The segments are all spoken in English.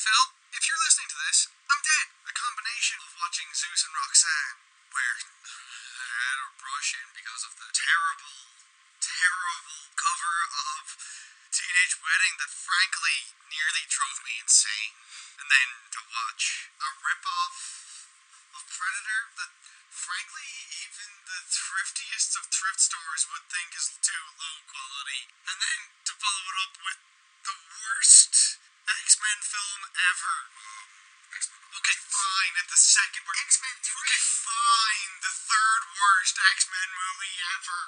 Phil. If you're listening to this, I'm dead. A combination of watching Zeus and Roxanne, where I had a brush in because of the terrible, terrible cover of Teenage Wedding that frankly nearly drove me insane. And then to watch a rip-off of Predator that frankly even the thriftiest of thrift stores would think is too low quality. And then to follow it up with the worst X-Men film ever. Okay, fine, at the second worst. X-Men 3. Okay, fine, the third worst X-Men movie ever.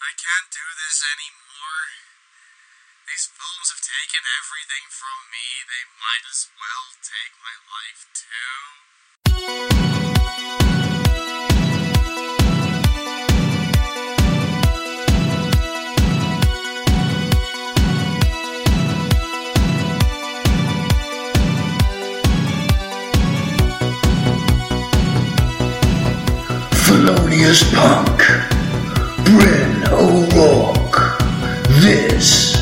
I can't do this anymore. These films have taken everything from me. They might as well take my life too. Felonious Punk, Bryn O'Rourke. This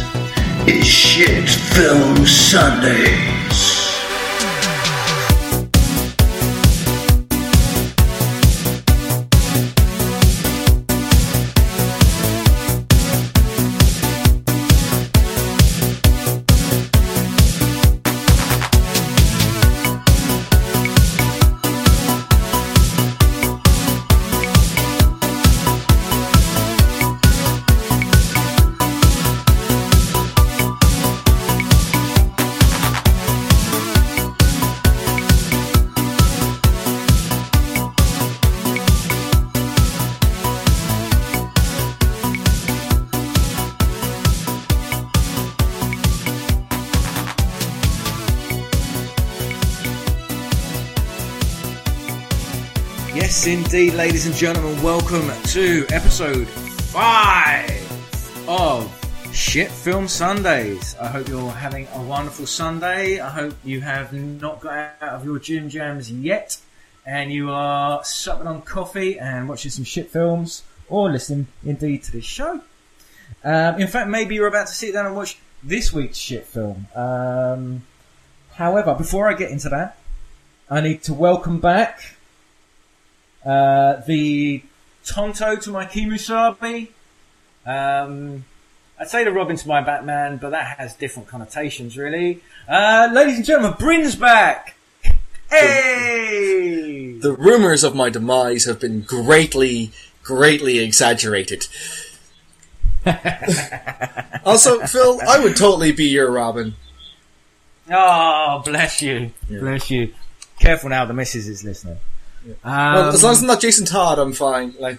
is Shit Film Sundays. Yes, indeed, ladies and gentlemen, welcome to episode five of Shit Film Sundays. I hope you're having a wonderful Sunday. I hope you have not got out of your gym jams yet and you are supping on coffee and watching some shit films or listening indeed to this show. Um, in fact, maybe you're about to sit down and watch this week's shit film. Um, however, before I get into that, I need to welcome back uh, the Tonto to my Kemosabe. Um, I'd say the Robin to my Batman, but that has different connotations, really. Uh, ladies and gentlemen, Bryn's back! Hey! The rumors of my demise have been greatly, greatly exaggerated. also, Phil, I would totally be your Robin. Oh, bless you. Bless you. Careful now, the missus is listening. Well, as long as Um, it's not Jason Todd, I'm fine. Like,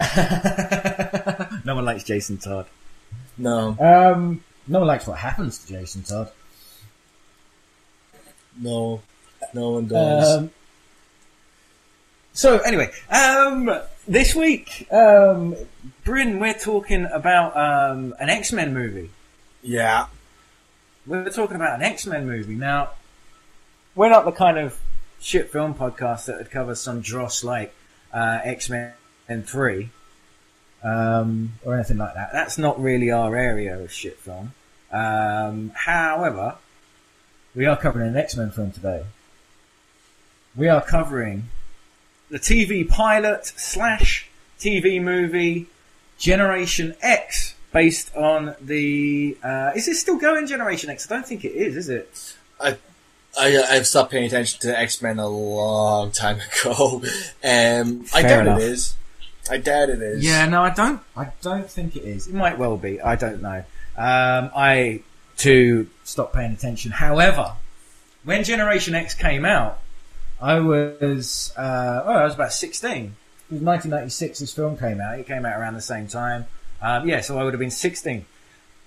no one likes Jason Todd. no, Um, no one likes what happens to Jason Todd. no, no one does. Um, so anyway, um, this week, um, Bryn, we're talking about um, an X Men movie. yeah, We're talking about an X Men movie. Now, we're not the kind of shit film podcast that would cover some dross like uh, X Men Three um, or anything like that. That's not really our area of shit film. Um, however, we are covering an X Men film today. We are covering the TV pilot slash TV movie Generation X, based on the. Uh, is it still going, Generation X? I don't think it is. Is it? I, I, I've stopped paying attention to X Men a long time ago. Um, I doubt enough. it is. I doubt it is. Yeah, no, I don't. I don't think it is. It might well be. I don't know. Um, I too stopped paying attention. However, when Generation X came out, I was uh, well, I was about sixteen. It was 1996. This film came out. It came out around the same time. Um, yeah, so I would have been sixteen.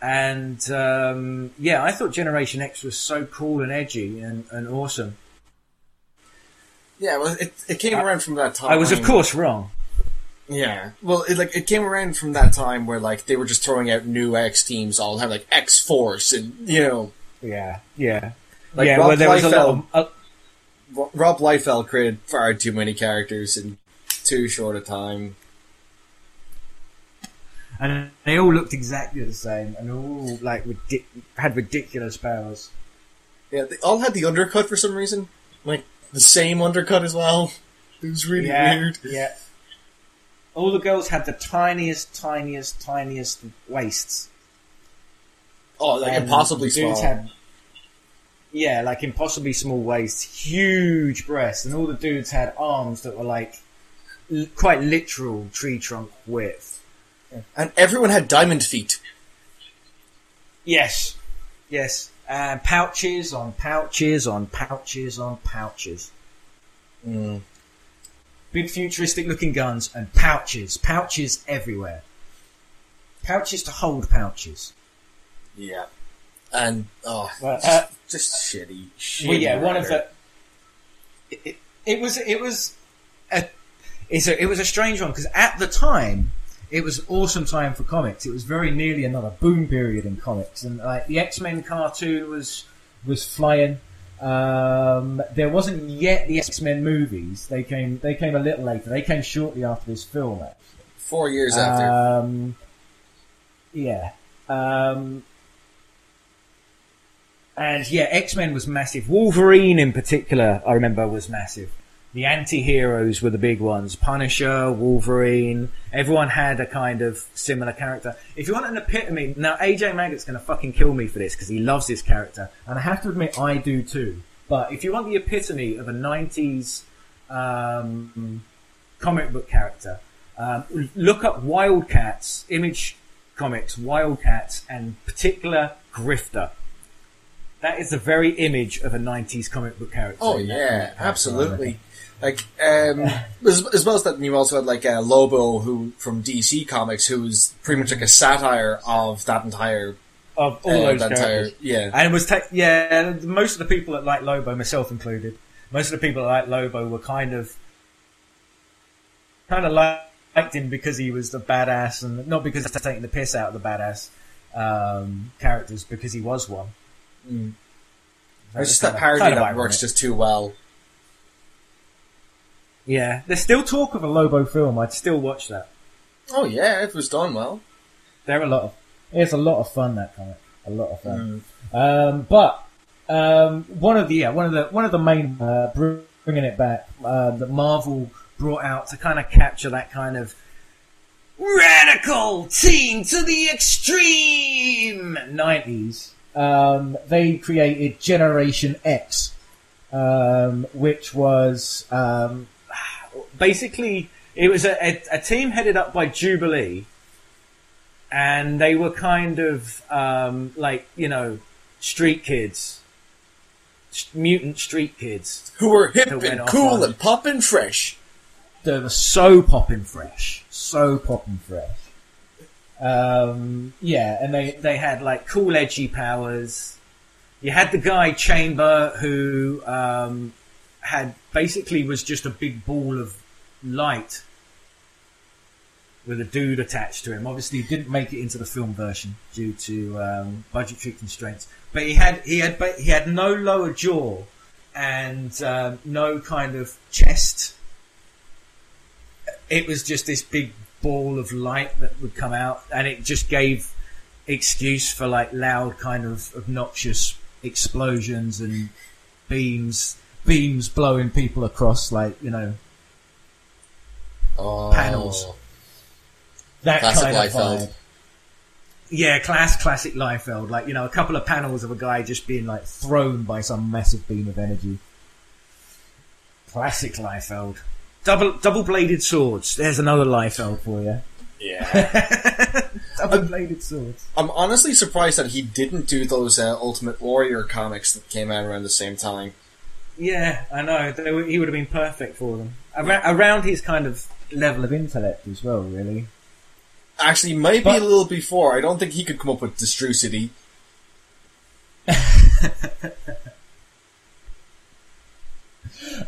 And um, yeah, I thought Generation X was so cool and edgy and, and awesome. yeah. Well, it, it came around from that time. I was, of course, wrong. Yeah, well, it, like it came around from that time where like they were just throwing out new X teams, all have like X Force, and you know, Yeah, yeah, Like yeah. Rob Well, there was a lot Liefeld- of. Uh, Rob Liefeld created far too many characters in too short a time. And they all looked exactly the same, and all like ridic- had ridiculous powers. Yeah, they all had the undercut for some reason. Like the same undercut as well. It was really yeah, weird. Yeah. All the girls had the tiniest, tiniest, tiniest waists. Oh, like And impossibly small. Had, yeah, like impossibly small waists, huge breasts, and all the dudes had arms that were like l- quite literal tree trunk width. And everyone had diamond feet. Yes, yes, and pouches on pouches on pouches on pouches. Mm. Big futuristic looking guns and pouches, pouches everywhere. Pouches to hold pouches. Yeah. And oh, Well, uh, just shitty. shitty Well, yeah, one of the. It, it, it was it was a it's a, it was a strange one because at the time it was awesome time for comics. It was very nearly another boom period in comics, and like the X Men cartoon was was flying. Um, there wasn't yet the X Men movies. They came they came a little later. They came shortly after this film. Actually. four years after. Um, yeah. Um, and yeah, X Men was massive. Wolverine, in particular, I remember was massive. The anti-heroes were the big ones. Punisher, Wolverine. Everyone had a kind of similar character. If you want an epitome, now AJ Maggot's going to fucking kill me for this because he loves this character, and I have to admit I do too. But if you want the epitome of a '90s um, comic book character, um, look up Wildcats, Image Comics, Wildcats, and particular Grifter. That is the very image of a 90s comic book character. Oh yeah, character, absolutely. Like um, as, as well as that, you also had like uh, Lobo, who from DC Comics, who was pretty much like a satire of that entire, Of all uh, those that characters. entire yeah. And it was, ta- yeah, most of the people that like Lobo, myself included, most of the people that like Lobo were kind of, kind of liked him because he was the badass and not because he's taking the piss out of the badass, um, characters because he was one. Mm. It's just that parody that works just too well. Yeah, there's still talk of a Lobo film. I'd still watch that. Oh yeah, if it was done well. There are a lot of. It's a lot of fun that comic. A lot of fun. Um, but um, one of the yeah, one of the one of the main uh, bringing it back uh, that Marvel brought out to kind of capture that kind of radical teen to the extreme nineties. Um, they created Generation X, um, which was um, basically it was a, a, a team headed up by Jubilee, and they were kind of um, like you know street kids, mutant street kids. Who were hip Who and cool and poppin' fresh. They were so popping fresh, so popping fresh. Um, yeah, and they they had like cool edgy powers. You had the guy Chamber who um, had basically was just a big ball of light with a dude attached to him. Obviously, he didn't make it into the film version due to um, budgetary constraints. But he had he had he had no lower jaw and um, no kind of chest. It was just this big ball of light that would come out, and it just gave excuse for like loud, kind of obnoxious explosions and beams, beams blowing people across, like you know Oh. Panels. that Classic kind of Liefeld. vibe. Yeah, class classic Liefeld. Like you know, a couple of panels of a guy just being like thrown by some massive beam of energy. Classic Liefeld. Double double bladed swords. There's another Liefeld for you. Yeah. double bladed swords. I'm honestly surprised that he didn't do those uh, Ultimate Warrior comics that came out around the same time. Yeah, I know. They were, he would have been perfect for them. Around, around his kind of level of intellect as well, really. Actually, maybe But- a little before. I don't think he could come up with Destrucity.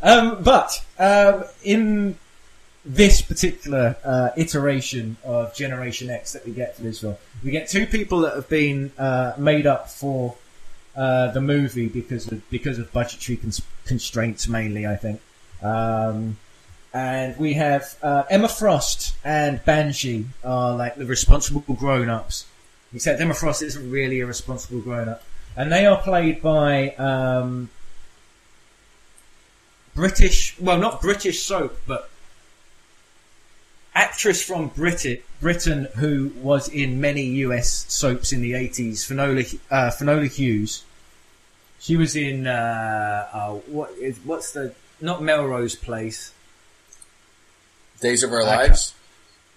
Um, but um, in this particular uh, iteration of Generation X that we get for this film, we get two people that have been uh, made up for uh, the movie because of because of budgetary cons- constraints, mainly, I think. Um, and we have uh, Emma Frost and Banshee are like the responsible grown-ups. Except Emma Frost isn't really a responsible grown-up. and they are played by um, British. Well, not British soap, but actress from Brit- Britain who was in many US soaps in the eighties. Finola uh, Finola Hughes. She was in uh, oh, what is what's the not Melrose Place. Days of Our Lives.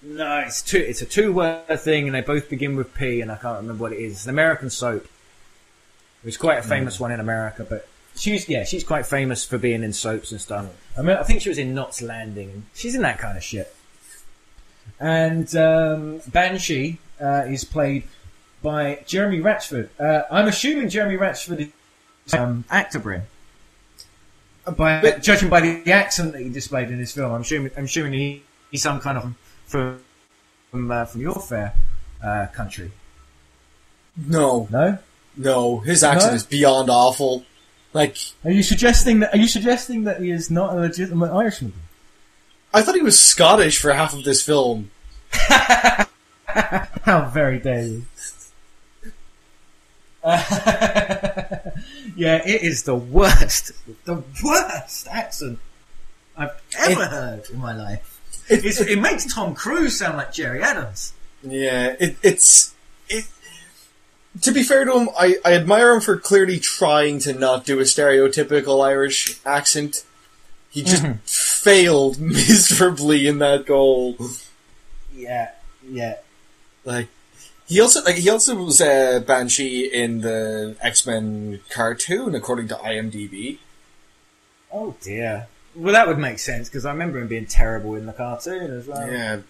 No, it's two. It's a two-word thing, and they both begin with P, and I can't remember what it is. It's an American soap. It was quite a famous one in America, but she's yeah, she's quite famous for being in soaps and stuff. I mean, I think she was in Knots Landing, she's in that kind of shit. And um, Banshee uh, is played by Jeremy Ratchford. Uh, I'm assuming Jeremy Ratchford is um, actor, Bryn. By But- judging by the accent that he displayed in this film, I'm assuming I'm assuming he, he's some kind of from from, uh, from your fair uh, country. No, No, no, his accent No? is beyond awful. Like, are you suggesting that? Are you suggesting that he is not a legitimate Irishman? I thought he was Scottish for half of this film. How very dare you! yeah, it is the worst, the worst accent I've ever It- heard in my life. It's, it makes Tom Cruise sound like Gerry Adams. Yeah, it, it's it. To be fair to him, I, I admire him for clearly trying to not do a stereotypical Irish accent. He just mm-hmm. Failed miserably in that goal. Yeah, yeah. Like he also like he also was uh, Banshee in the X Men cartoon, according to IMDb. Oh dear. Well, that would make sense because I remember him being terrible in the cartoon as well. Yeah.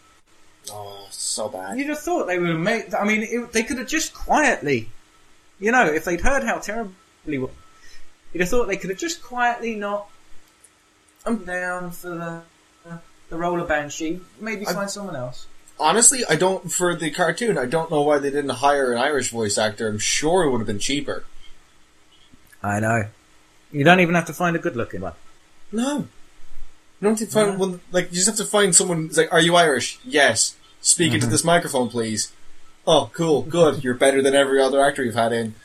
Oh, so bad. You'd have thought they would have made. I mean, it, they could have just quietly, you know, if they'd heard how terribly, you'd have thought they could have just quietly not. I'm down for the the role of Banshee. Maybe I- find someone else. Honestly, I don't for the cartoon. I don't know why they didn't hire an Irish voice actor. I'm sure it would have been cheaper. I know. You don't even have to find a good-looking one. No. You don't have to find No. one, like, you just have to find someone, who's like, are you Irish? Yes. Speak into mm-hmm. this microphone, please. Oh, cool, good. You're better than every other actor you've had in.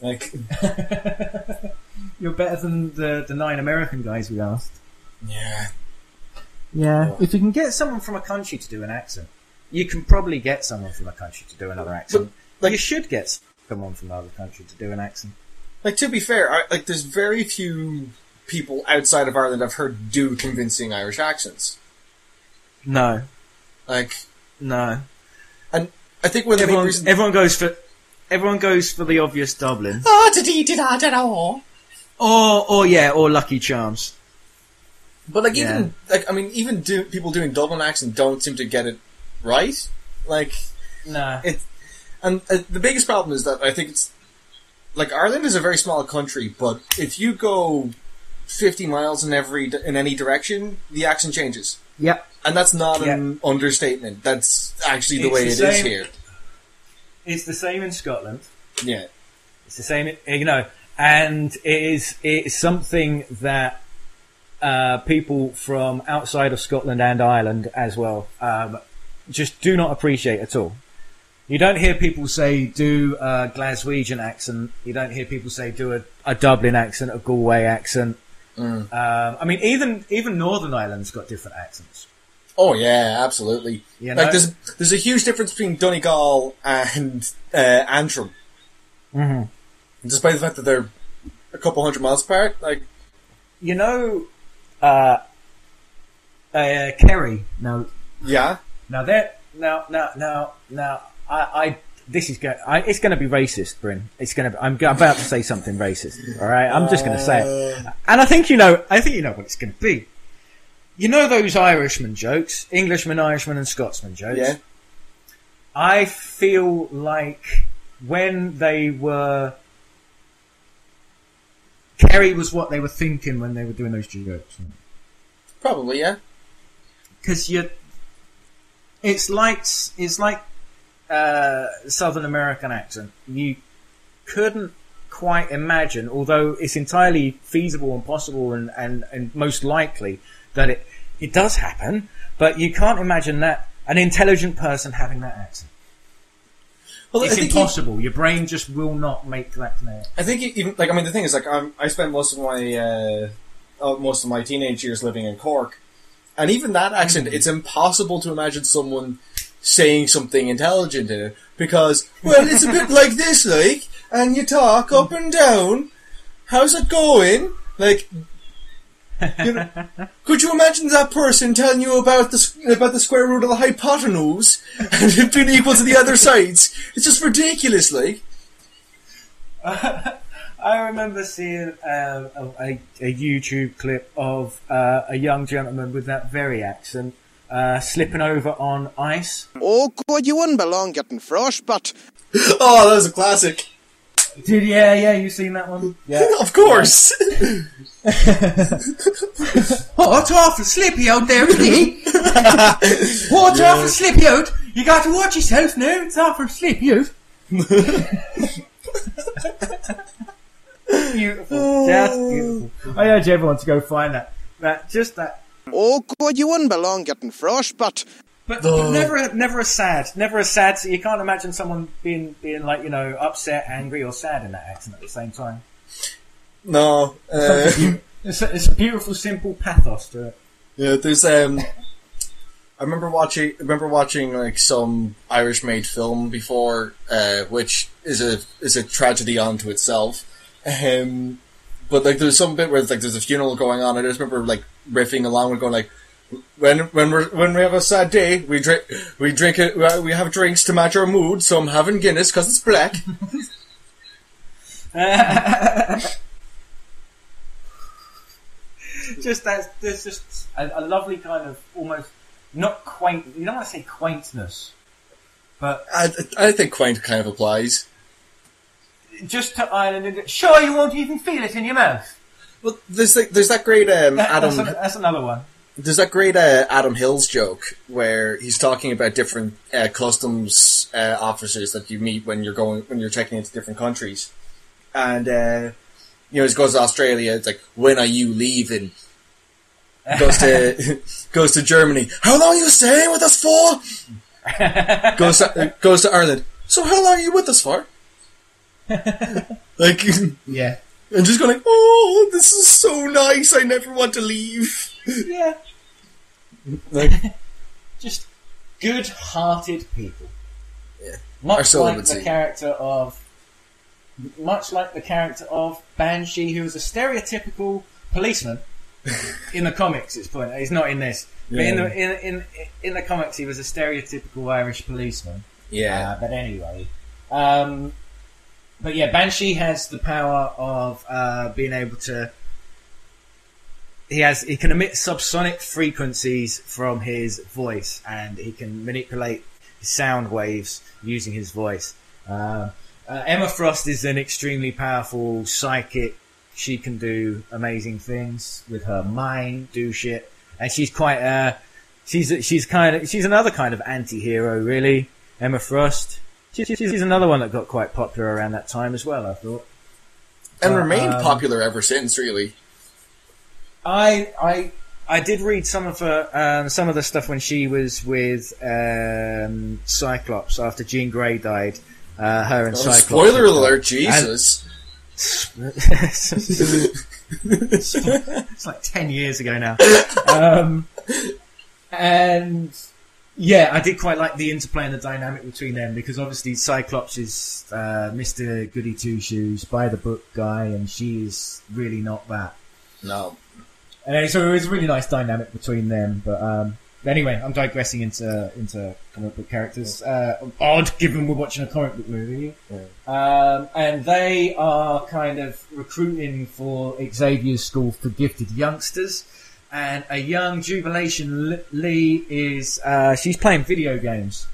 Like, You're better than the the nine American guys we asked. yeah. Yeah. If you can get someone from a country to do an accent, you can probably get someone from a country to do another accent. like- you should get someone from another country to do an accent. Like, to be fair, I, like, there's very few people outside of Ireland I've heard do convincing Irish accents. No, Like, no. and I think one of the Everyone, reasons... everyone goes for everyone goes for the obvious Dublin, Ah, da-dee-da-da-da-da. Or or yeah, or Lucky Charms. But like Yeah. even like I mean even do, people doing Dublin accent don't seem to get it right. Like No, it, and uh, the biggest problem is that I think it's like Ireland is a very small country, but if you go fifty miles in every in any direction, the accent changes, yep. and that's not an understatement. That's actually the It's way the it is same- here. It's the same in Scotland. Yeah, It's the same, you know, and it is it is something that uh, people from outside of Scotland and Ireland as well um, just do not appreciate at all. You don't hear people say do a Glaswegian accent. You don't hear people say do a, a Dublin accent, a Galway accent. Um, I mean, even even Northern Ireland's got different accents. Oh yeah, absolutely. You know? Like there's there's a huge difference between Donegal and uh, Antrim, Mm-hmm. Despite the fact that they're a couple hundred miles apart. Like You know, uh, uh, Kerry. Now, yeah, now that now now now now I, I this is going it's going to be racist, Bryn. It's going to. Be, I'm go- about to say something racist. All right, I'm just going to say it, and I think you know. I think you know what it's going to be. You know those Irishman jokes, Englishman, Irishman, and Scotsman jokes. yeah. I feel like when they were. Kerry was what they were thinking when they were doing those jokes. Probably, yeah. because you it's like it's like uh, Southern American accent. You couldn't quite imagine, although it's entirely feasible and possible and, and, and most likely that it it does happen, but you can't imagine that an intelligent person having that accent. Well, it's impossible. Your brain just will not make that connect. I think even like I mean the thing is like I'm, I spent most of my uh, uh, most of my teenage years living in Cork, and even that accent, it's impossible to imagine someone saying something intelligent in it because well, it's a bit like this, like, and you talk up and down. How's it going? Like, you know, could you imagine that person telling you about the about the square root of the hypotenuse and it being equal to the other sides? It's just ridiculous, like. I remember seeing um, a, a, a YouTube clip of uh, a young gentleman with that very accent uh, slipping over on ice. Oh, God, you wouldn't belong getting frostbite. Oh, that was a classic. Did yeah, yeah, you seen that one? Yeah. Of course. Oh, it's awful slippy out there today. oh, it's awful slippy out. You got to watch yourself now. It's awful slippy out. beautiful. That's beautiful. I urge everyone to go find that. That just that. Oh, God, you wouldn't belong getting frostbite. But, but never, never as sad. Never a sad. So you can't imagine someone being, being like you know, upset, angry, or sad in that accent at the same time. no. Uh, It's a, it's a beautiful, simple pathos to it. yeah, there's um. I remember watching. I remember watching like some Irish-made film before, uh, which is a is a tragedy unto itself. Um, but like there's some bit where it's like there's a funeral going on. I just remember like riffing along and going like, when when we when we have a sad day, we drink we drink it. We have drinks to match our mood. So I'm having Guinness because it's black. just that there's just a, a lovely kind of almost not quaint. You don't want to say quaintness, but I I think quaint kind of applies. just to Ireland. And, sure, you won't even feel it in your mouth. Well, there's there's that great um, Adam. that's, a- that's another one. There's that great uh, Adam Hills joke where he's talking about different uh, customs uh, officers that you meet when you're going when you're checking into different countries, and uh, you know he goes to Australia. It's like when are you leaving? Goes to goes to Germany. How long are you staying with us for? goes to, uh, goes to Ireland. So how long are you with us for? like Yeah, and just going like, oh, this is so nice. I never want to leave. yeah. Like. Just good-hearted people. Yeah. Much like the character of, much like the character of Banshee, who was a stereotypical policeman in the comics. It's point. He's not in this, but in the in, in in the comics, he was a stereotypical Irish policeman. Yeah. Uh, but anyway, um, but yeah, Banshee has the power of uh, being able to. He has he can emit subsonic frequencies from his voice, and he can manipulate sound waves using his voice. Uh, uh, Emma Frost is an extremely powerful psychic. She can do amazing things with her mind, do shit, and she's quite uh she's she's kind of she's another kind of anti-hero, really. Emma Frost. She, she- she's another one that got quite popular around that time as well. I thought. and Uh, remained um, popular ever since, really. I I I did read some of her um, some of the stuff when she was with um, Cyclops after Jean Grey died. Uh, her and Oh, Cyclops. spoiler alert, Jesus. it's like 10 years ago now. Um, and yeah, I did quite like the interplay and the dynamic between them because obviously Cyclops is uh, Mr. Goody Two Shoes, by the book guy, and she is really not that. no. And so it was a really nice dynamic between them. But um, anyway, I'm digressing into into comic book characters. Uh, odd, given we're watching a comic book movie. Um, and they are kind of recruiting for Xavier's School for Gifted Youngsters. And a young Jubilation Lee is uh, she's playing video games.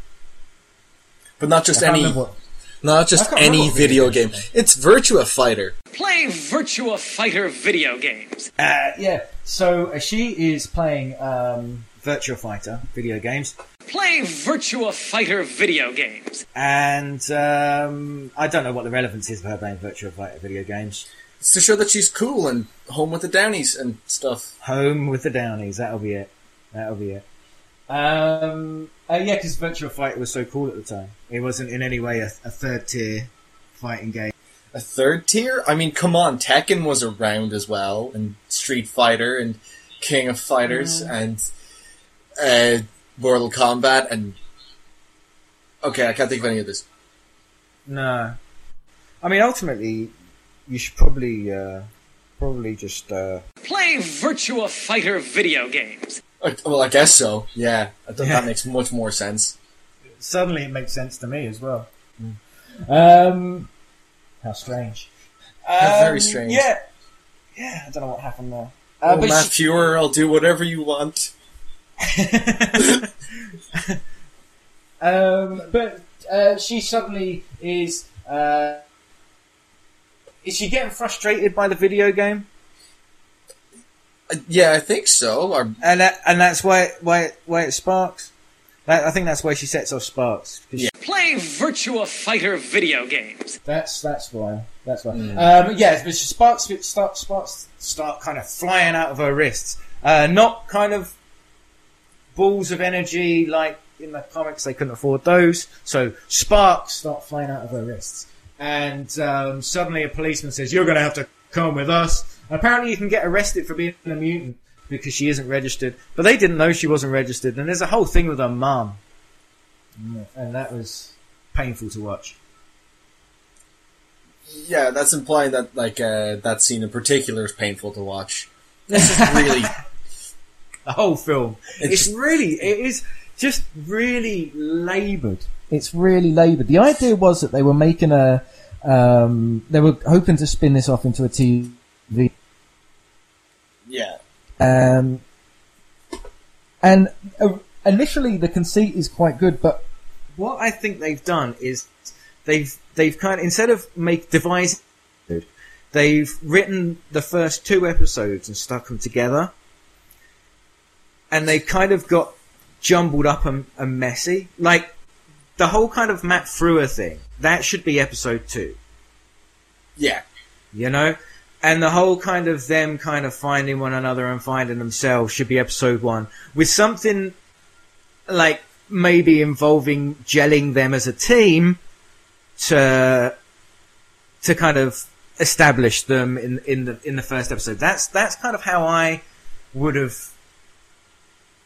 But not just any, what- not just I can't remember any video video game. It's Virtua Fighter. Play Virtua Fighter video games. Uh, yeah, so uh, she is playing um, Virtua Fighter video games. Play Virtua Fighter video games. And um, I don't know what the relevance is of her playing Virtua Fighter video games. It's to show that she's cool and home with the Downies and stuff. Home with the Downies, that'll be it. That'll be it. Um, uh, yeah, because Virtua Fighter was so cool at the time. It wasn't in any way a, a third tier fighting game. A third tier? I mean, come on, Tekken was around as well, and Street Fighter, and King of Fighters, and uh, Mortal Kombat, and okay, I can't think of any of this. No, I mean ultimately, you should probably uh, probably just uh, Play Virtua Fighter video games. Uh, Well, I guess so. Yeah, I think Yeah. that makes much more sense. suddenly it makes sense to me as well. Um, how strange. That's very Um, strange. Yeah, yeah. I don't know what happened there. Uh, oh, but Matt she- Frewer, I'll do whatever you want. um, but uh, she suddenly is. Uh, is she getting frustrated by the video game? Uh, yeah, I think so. Or, And that, and that's why why why it sparks. That, I think that's where she sets off sparks. Yeah. Play Virtua Fighter video games. That's that's why. That's why. Um, yeah, but she sparks start sparks start kind of flying out of her wrists. Uh, not kind of balls of energy like in the comics. They couldn't afford those, so sparks start flying out of her wrists. And um, suddenly, a policeman says, "You're going to have to come with us." Apparently, you can get arrested for being a mutant because she isn't registered. But they didn't know she wasn't registered, and there's a whole thing with her mum, and that was painful to watch. yeah, that's implying that like uh, that scene in particular is painful to watch. This is really the whole film. It's- It's, really, it is just really laboured. It's really laboured. The idea was that they were making a, um, they were hoping to spin this off into a TV. yeah. Um, and uh, initially the conceit is quite good, but what I think they've done is they've they've kind of instead of make devising, they've written the first two episodes and stuck them together, and they kind of got jumbled up and, and messy. Like the whole kind of Matt Frewer thing that should be episode two Yeah. you know? And the whole kind of them kind of finding one another and finding themselves should be episode one with something like maybe involving gelling them as a team to to kind of establish them in in the in the first episode. That's that's kind of how I would have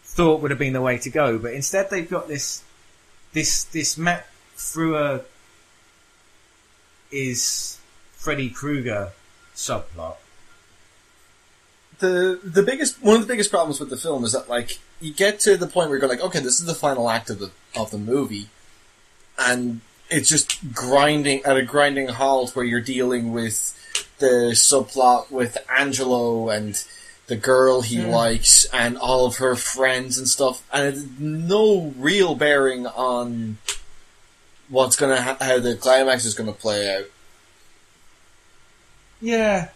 thought would have been the way to go. But instead, they've got this this this Matt Frewer is Freddy Krueger subplot. the the biggest one of the biggest problems with the film is that like you get to the point where you're like, okay, this is the final act of the of the movie, and it's just grinding at a grinding halt where you're dealing with the subplot with Angelo and the girl he mm. likes and all of her friends and stuff, and it's no real bearing on what's gonna ha- how the climax is gonna play out. Yeah.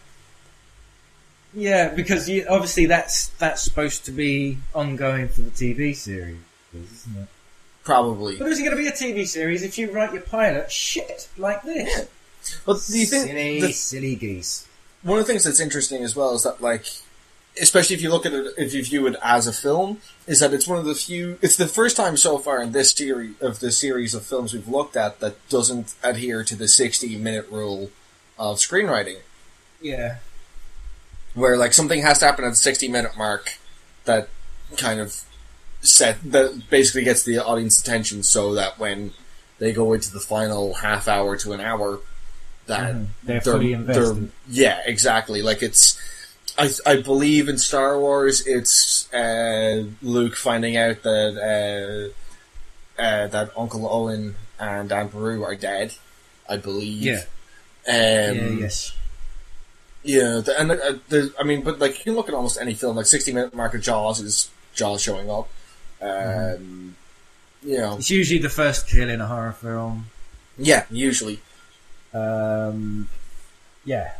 Yeah, because you, obviously that's that's supposed to be ongoing for the TV series, isn't it? Probably. But is it going to be a TV series if you write your pilot shit like this? But do you think silly, the- silly geese. one of the things that's interesting as well is that like especially if you look at it if you view it as a film is that it's one of the few it's the first time so far in this series of the series of films we've looked at that doesn't adhere to the 60 minute rule of screenwriting Yeah. where like something has to happen at the 60 minute mark that kind of set that basically gets the audience attention so that when they go into the final half hour to an hour that Mhm. They're fully invested. yeah exactly like it's I, I believe in Star Wars it's uh, Luke finding out that uh, uh, that Uncle Owen and Aunt Beru are dead I believe Yeah. um, yeah, yes. Yeah, the, and uh, the, I mean, but like you can look at almost any film, like sixty minute mark of Jaws is Jaws showing up. Um, You know, It's usually the first kill in a horror film. yeah, usually. Um, yeah.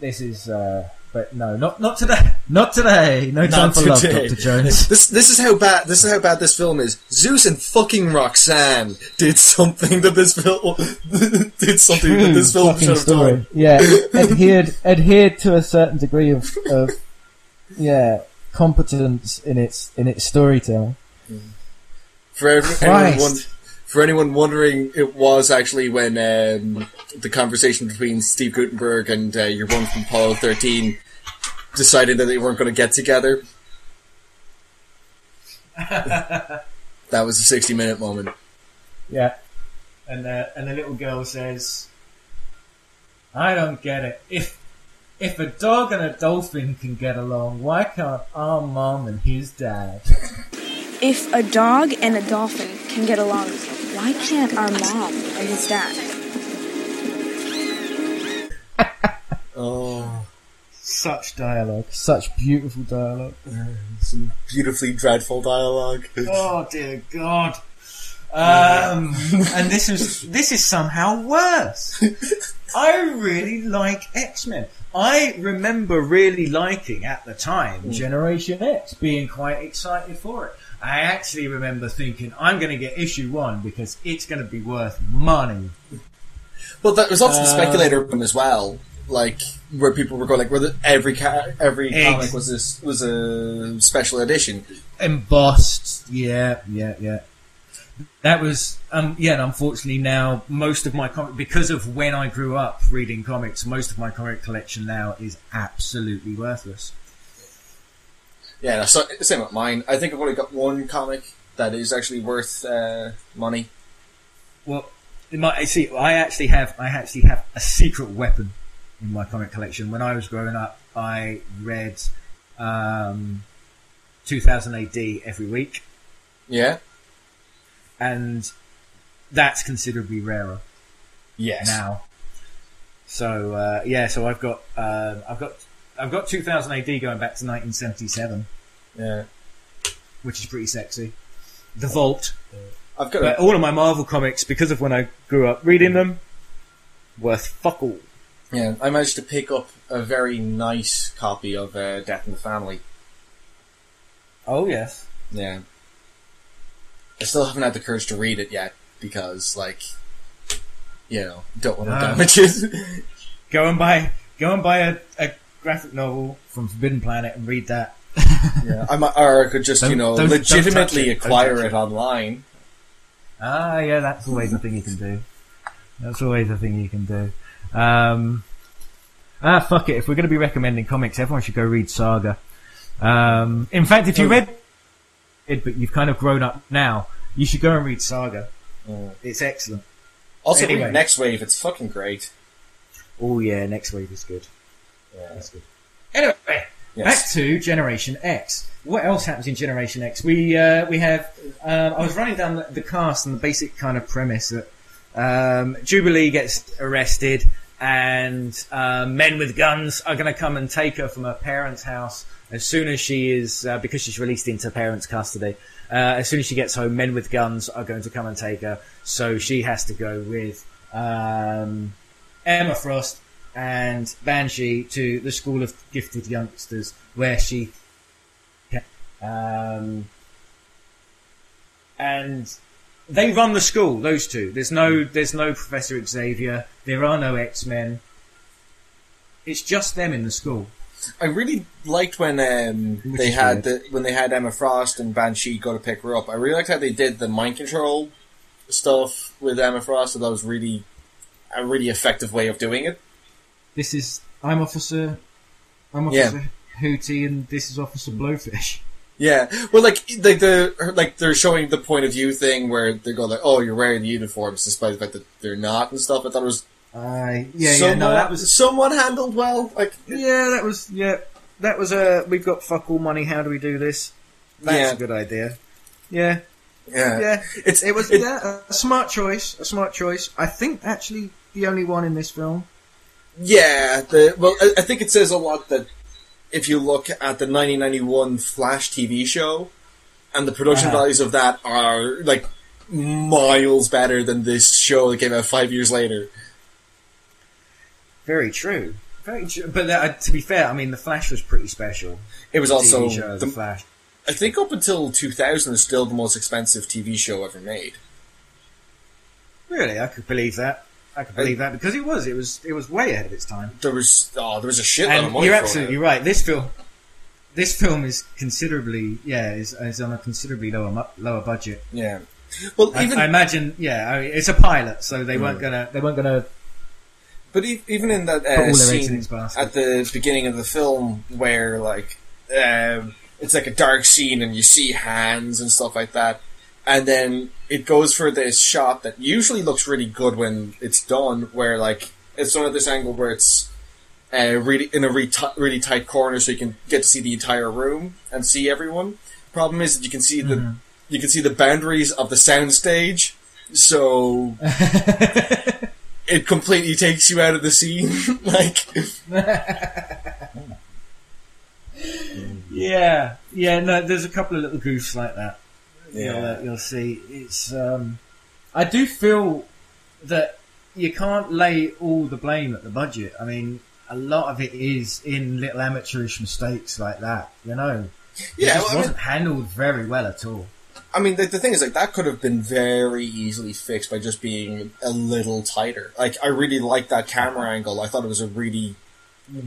This is, uh, but no, not not today. Not today. No time Not for love, today. Doctor Jones. This this is how bad this is how bad this film is. Zeus and fucking Roxanne did something that this film did something that this film should have story. done. Yeah, adhered adhered to a certain degree of, of yeah competence in its in its storytelling. For ev- anyone, Christ. won- for anyone wondering, it was actually when um, the conversation between Steve Guttenberg and uh, your one from Apollo 13 decided that they weren't going to get together. that was a 60 minute moment. Yeah. And uh, and the little girl says, "I don't get it. If if a dog and a dolphin can get along, why can't our mom and his dad?" If a dog and a dolphin can get along, why can't our mom and his dad? Oh, Such dialogue, such beautiful dialogue. some beautifully dreadful dialogue. Oh dear God. Um, and this is this is somehow worse. I really like X Men. I remember really liking at the time Generation X, being quite excited for it. I actually remember thinking I'm going to get issue one because it's going to be worth money. Well, that was also the speculator room as well, like where people were going like, where the, every ca- every comic was this was a special edition. embossed. Yeah, yeah, yeah. That was um yeah. And unfortunately, now most of my comic because of when I grew up reading comics, most of my comic collection now is absolutely worthless. Yeah, so, same with mine. I think I've only got one comic that is actually worth uh, money. Well, in my, see, I actually have I actually have a secret weapon in my comic collection. When I was growing up, I read um, 2000 AD every week, Yeah. and that's considerably rarer. Yes. now. So uh, yeah, so I've got uh, I've got I've got 2000 AD going back to 1977, Yeah. which is pretty sexy. The Vault, I've got. but A, all of my Marvel comics, because of when I grew up reading them, worth fuck all. yeah. I managed to pick up a very nice copy of uh, Death in the Family. Oh yes, Yeah. I still haven't had the courage to read it yet because, like, you know, don't want to No. damage it. go and buy go and buy a, a graphic novel from Forbidden Planet and read that. yeah. I might, or I could just, you Don't- know, don't- don't legitimately it. Acquire it it. online. Ah, yeah, that's always a thing you can do. That's always a thing you can do. Um, ah, fuck it. If we're going to be recommending comics, everyone should go read Saga. Um, in fact, if you Oh. read it, but you've kind of grown up now, you should go and read Saga. Mm. It's excellent. Also, Anyway. read Next Wave. It's fucking great. Oh yeah, Next Wave is good. Yeah. That's good. Anyway, Yes. back to Generation X. What else happens in Generation X? We uh, we have. Um, I was running down the, the cast and the basic kind of premise that um, Jubilee gets arrested, and uh, men with guns are going to come and take her from her parents' house as soon as she is uh, because she's released into parents' custody. Uh, as soon as she gets home, men with guns are going to come and take her. So she has to go with um, Emma Frost and Banshee to the School of Gifted Youngsters, where she um, and they run the school. Those two. There's no there's no Professor Xavier. There are no X Men. It's just them in the school. I really liked when um, they had the, when they had Emma Frost and Banshee go to pick her up. I really liked how they did the mind control stuff with Emma Frost. So that was really a really effective way of doing it. This is I'm Officer I'm Yeah. Officer Hootie, and this is Officer Blowfish. Yeah, well, like like the like they're showing the point of view thing where they go like, "Oh, you're wearing the uniforms," despite the fact that they're not and stuff. I thought it was Uh, yeah, yeah, no, that was somewhat handled well. Like, Yeah, that was yeah, that was a. we've got fuck all money. How do we do this? That's Yeah. a good idea. Yeah, yeah, yeah. It's It was it- yeah, a smart choice. A smart choice. I think actually the only one in this film. Yeah, the well, I, I think it says a lot that if you look at the 1991 Flash TV show, and the production Uh-huh. values of that are like miles better than this show that came out five years later. Very true. Very true. But uh, to be fair, I mean, the Flash was pretty special. It was also TV show, the, the, Flash. I think up until 2000 is still the most expensive TV show ever made. Really, I could believe that. I could believe that because it was. It was. It was way ahead of its time. There was oh, there was a shitload of And money. you're absolutely it. right. This film, this film is considerably, yeah, is, is on a considerably lower lower budget. Yeah. Well, I, even I imagine, yeah, I mean, it's a pilot, so they weren't Mm. gonna, they weren't gonna But e- even in that uh, their eggs in scene at the beginning of the film, where like um, it's like a dark scene and you see hands and stuff like that, and then it goes for this shot that usually looks really good when it's done, where like it's done at this angle where it's uh, really in a really, really tight corner, so you can get to see the entire room and see everyone. Problem is that you can see the Mm-hmm. you can see the boundaries of the soundstage, so it completely takes you out of the scene. like, Yeah, yeah. No, there's a couple of little goofs like that. Yeah. You'll, you'll see. It's. Um, I do feel that you can't lay all the blame at the budget. I mean, a lot of it is in little amateurish mistakes like that. You know, it yeah, just well, I, mean, wasn't handled very well at all. I mean, the, the thing is, like, that could have been very easily fixed by just being a little tighter. Like, I really liked that camera angle. I thought it was a really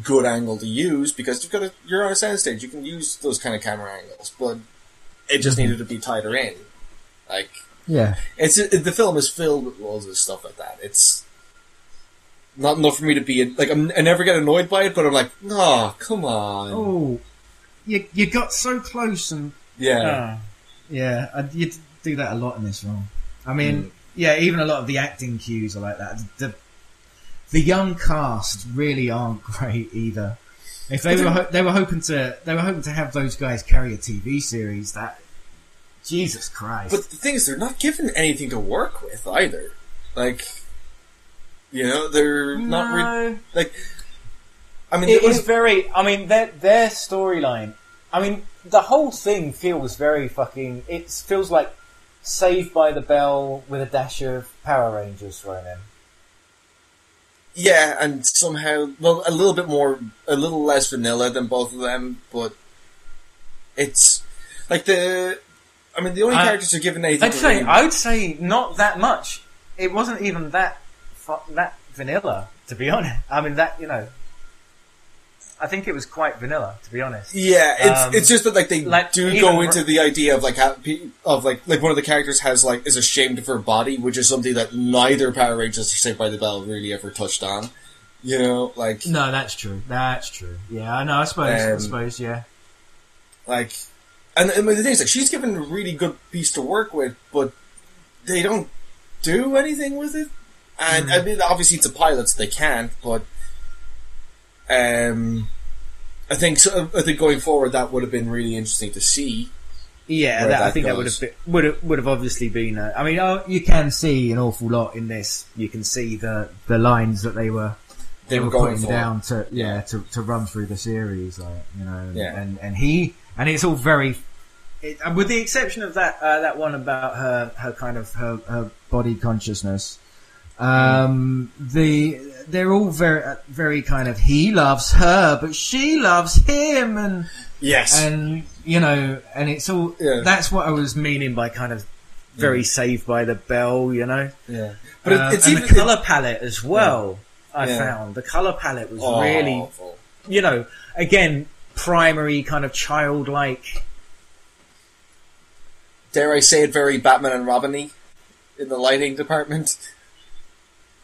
good angle to use because you've got a, you're on a soundstage. You can use those kind of camera angles, but it just needed to be tighter in. Like, Yeah. it's it, the film is filled with loads of stuff like that. It's not enough for me to be like I'm, I never get annoyed by it, but I'm like, oh, come on, Oh, you you got so close and yeah, Ah, yeah, I, you do that a lot in this film. I mean, yeah, even a lot of the acting cues are like that. The the young cast really aren't great either. If they were ho- they were hoping to they were hoping to have those guys carry a TV series, that Jesus Christ. But the thing is, they're not given anything to work with either. Like, you know, they're not really like. I mean, It the is only- very. I mean, their their storyline. I mean, the whole thing feels very fucking. It feels like Saved by the Bell with a dash of Power Rangers thrown in. yeah, and somehow, well, a little bit more, a little less vanilla than both of them, but it's like the. I mean, the only I- characters are given anything. I'd say I would say not that much. It wasn't even that that vanilla, to be honest. I mean that you know. I think it was quite vanilla, to be honest. Yeah, it's Um, it's just that like they like, do go r- into the idea of like how, of like like one of the characters has like is ashamed of her body, which is something that neither Power Rangers or Saved by the Bell really ever touched on. You know, like No, that's true. That's true. Yeah, I know. I suppose. I Um, suppose. Yeah. like, and, and the thing is like she's given a really good piece to work with, but they don't do anything with it. And Hmm. I mean, obviously it's a pilot, so they can't. But um, I think so, I think going forward that would have been really interesting to see. Yeah, where that, I that think that would have been, would have would have obviously been. Uh, I mean, oh, you can see an awful lot in this. You can see the the lines that they were They were were going putting down to yeah to, to run through the series, like you know, Yeah. and and he and it's all very, it, with the exception of that uh, that one about her her kind of her, her body consciousness. Um, the they're all very uh, very kind of he loves her, but she loves him, and Yes, and you know, and it's all Yeah. that's what I was meaning by kind of very saved by the bell, you know. yeah, but it, it's and even the color palette as well. I Yeah. found the color palette was Oh, really, awful. you know, again primary kind of childlike. dare I say it, very Batman and Robin-y in the lighting department.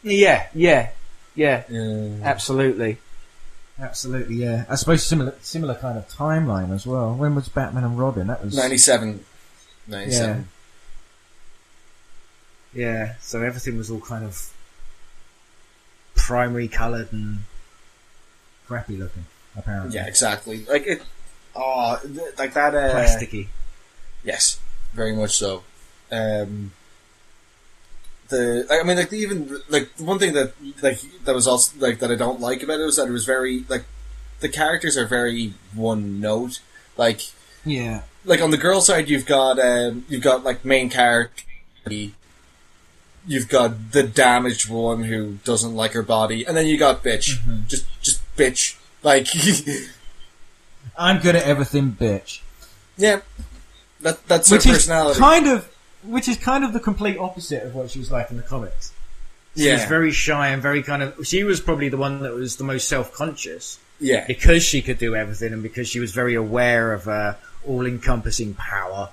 Yeah, yeah, yeah, Yeah. absolutely, absolutely. Yeah, I suppose similar similar kind of timeline as well. When was Batman and Robin? That was 97. 97. Yeah, so everything was all kind of primary coloured and crappy looking, apparently. Yeah, exactly. Like it. Oh, th- like that. Uh, Plasticky. Yes, very much so. Um, the I mean, like even like one thing that like that was also like that I don't like about it was that it was very like the characters are very one note. Like Yeah. like on the girl side, you've got um, you've got like main character. You've got the damaged one who doesn't like her body, and then you got bitch, Mm-hmm. just just bitch. Like, I'm good at everything, bitch. yeah, that that's her Which is personality. kind of, which is kind of the complete opposite of what she was like in the comics. She yeah, was very shy and very kind of. She was probably the one that was the most self-conscious. Yeah. because she could do everything and because she was very aware of her all-encompassing power.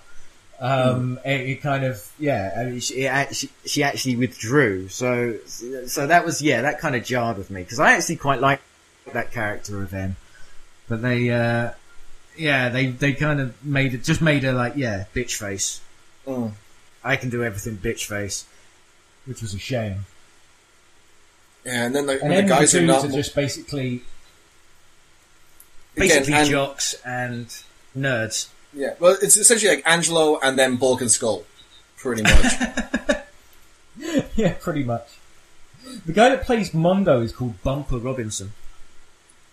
Um, it, it kind of yeah, I mean, she, actually, she actually withdrew. So so that was yeah, that kind of jarred with me because I actually quite like that character of them, but they uh, yeah they they kind of made it just made her like yeah bitch face. Mm. I can do everything bitch face, which was a shame. Yeah, and then like And then the guys the are are just basically Again, basically and- jocks and nerds. yeah. Well, it's essentially like Angelo and then Bulk and Skull, pretty much. yeah, pretty much. The guy that plays Mondo is called Bumper Robinson.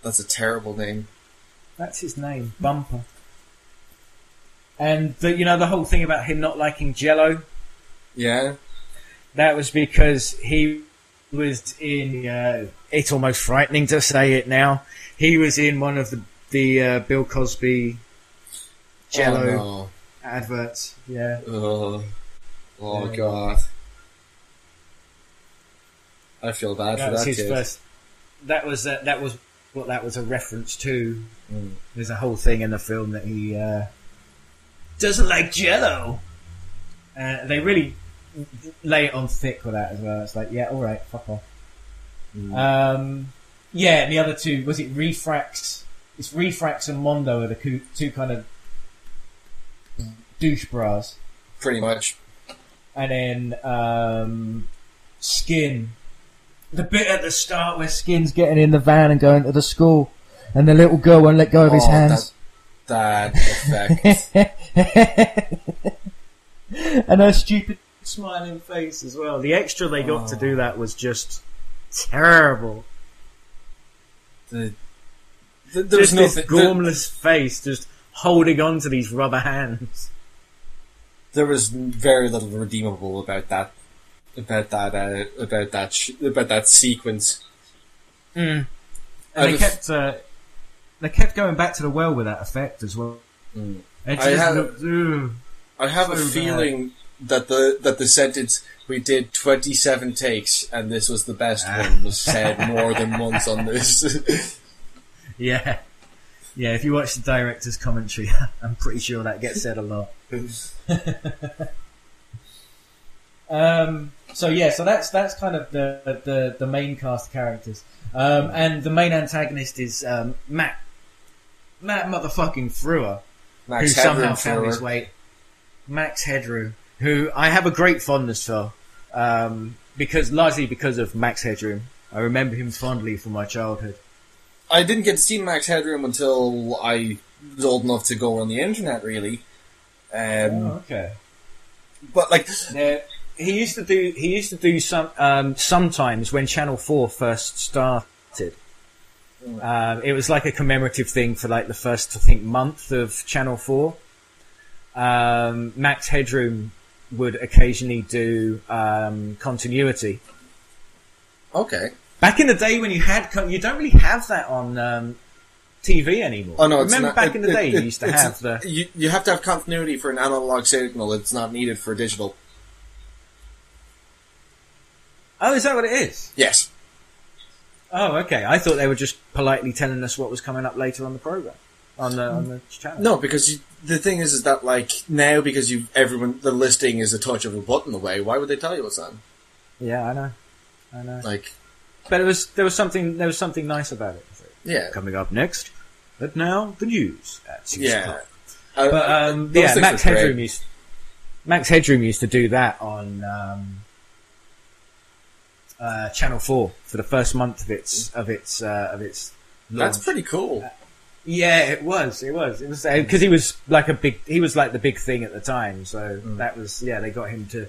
That's a terrible name. That's his name, Bumper. And the, you know the whole thing about him not liking Jello. Yeah. That was because he was in. Uh, it's almost frightening to say it now. He was in one of the the uh, Bill Cosby Jello Oh, adverts. Yeah. no. Oh Yeah. god. I feel bad that for that his kid. first. That was uh, that was what that was a reference to. Mm. There's a whole thing in the film that he uh, doesn't like Jello. Uh, they really lay it on thick with that as well. It's like, yeah, all right, fuck off. Mm. Um, yeah, and the other two was it Refrax? It's Refrax and Mondo are the two kind of douche bras, Pretty much. and then um, Skin. The bit at the start where Skin's getting in the van and going to the school, and the little girl won't let go of his Oh, hands. That effect. and her stupid smiling face as well. The extra they got to Oh. do that was just terrible. the, the, there's just nothing. this gormless face just holding on to these rubber hands. there was very little redeemable about that. About that. Uh, about that. Sh- about that sequence. And I they kept uh, they kept going back to the well with that effect as well. Mm. I have- looked-. I have a So bad. feeling that the that the sentence "we did twenty seven takes and this was the best Ah. one" was said more than once on this. yeah, yeah. If you watch the director's commentary, I'm pretty sure that gets said a lot. Um, so yeah, so that's that's kind of the the, the main cast of characters, um, and the main antagonist is um, Matt Matt motherfucking Frewer, who somehow found his way. Max Headroom, who I have a great fondness for, um, because largely because of Max Headroom. I remember him fondly from my childhood. I didn't get to see Max Headroom until I was old enough to go on the internet, really. Um, okay. But like, There, he used to do. He used to do some um, sometimes when Channel Four first started. Um, it was like a commemorative thing for like the first, I think, month of Channel Four. Um, Max Headroom would occasionally do um, continuity. okay. Back in the day when you had, con- you don't really have that on um, TV anymore. Oh no! Remember not, back it- in the it- day you used to have the. You, you have to have continuity for an analog signal. It's not needed for digital. Oh, is that what it is? Yes. Oh, okay. I thought they were just politely telling us what was coming up later on the program, on the on the channel. No, because you, the thing is, is that like now because you everyone the listing is a touch of a button away. Why would they tell you what's on? Yeah, I know, I know. Like, But it was there was something there was something nice about it. yeah, Coming up next, but now the news at six yeah. o'clock. Uh, But uh, um, yeah, Max great. Headroom used Max Headroom used to do that on um, uh, Channel Four for the first month of its of its uh, of its. That's pretty cool. Yeah, it was. It was. It was because he was like a big. He was like the big thing at the time. So that was. Yeah, they got him to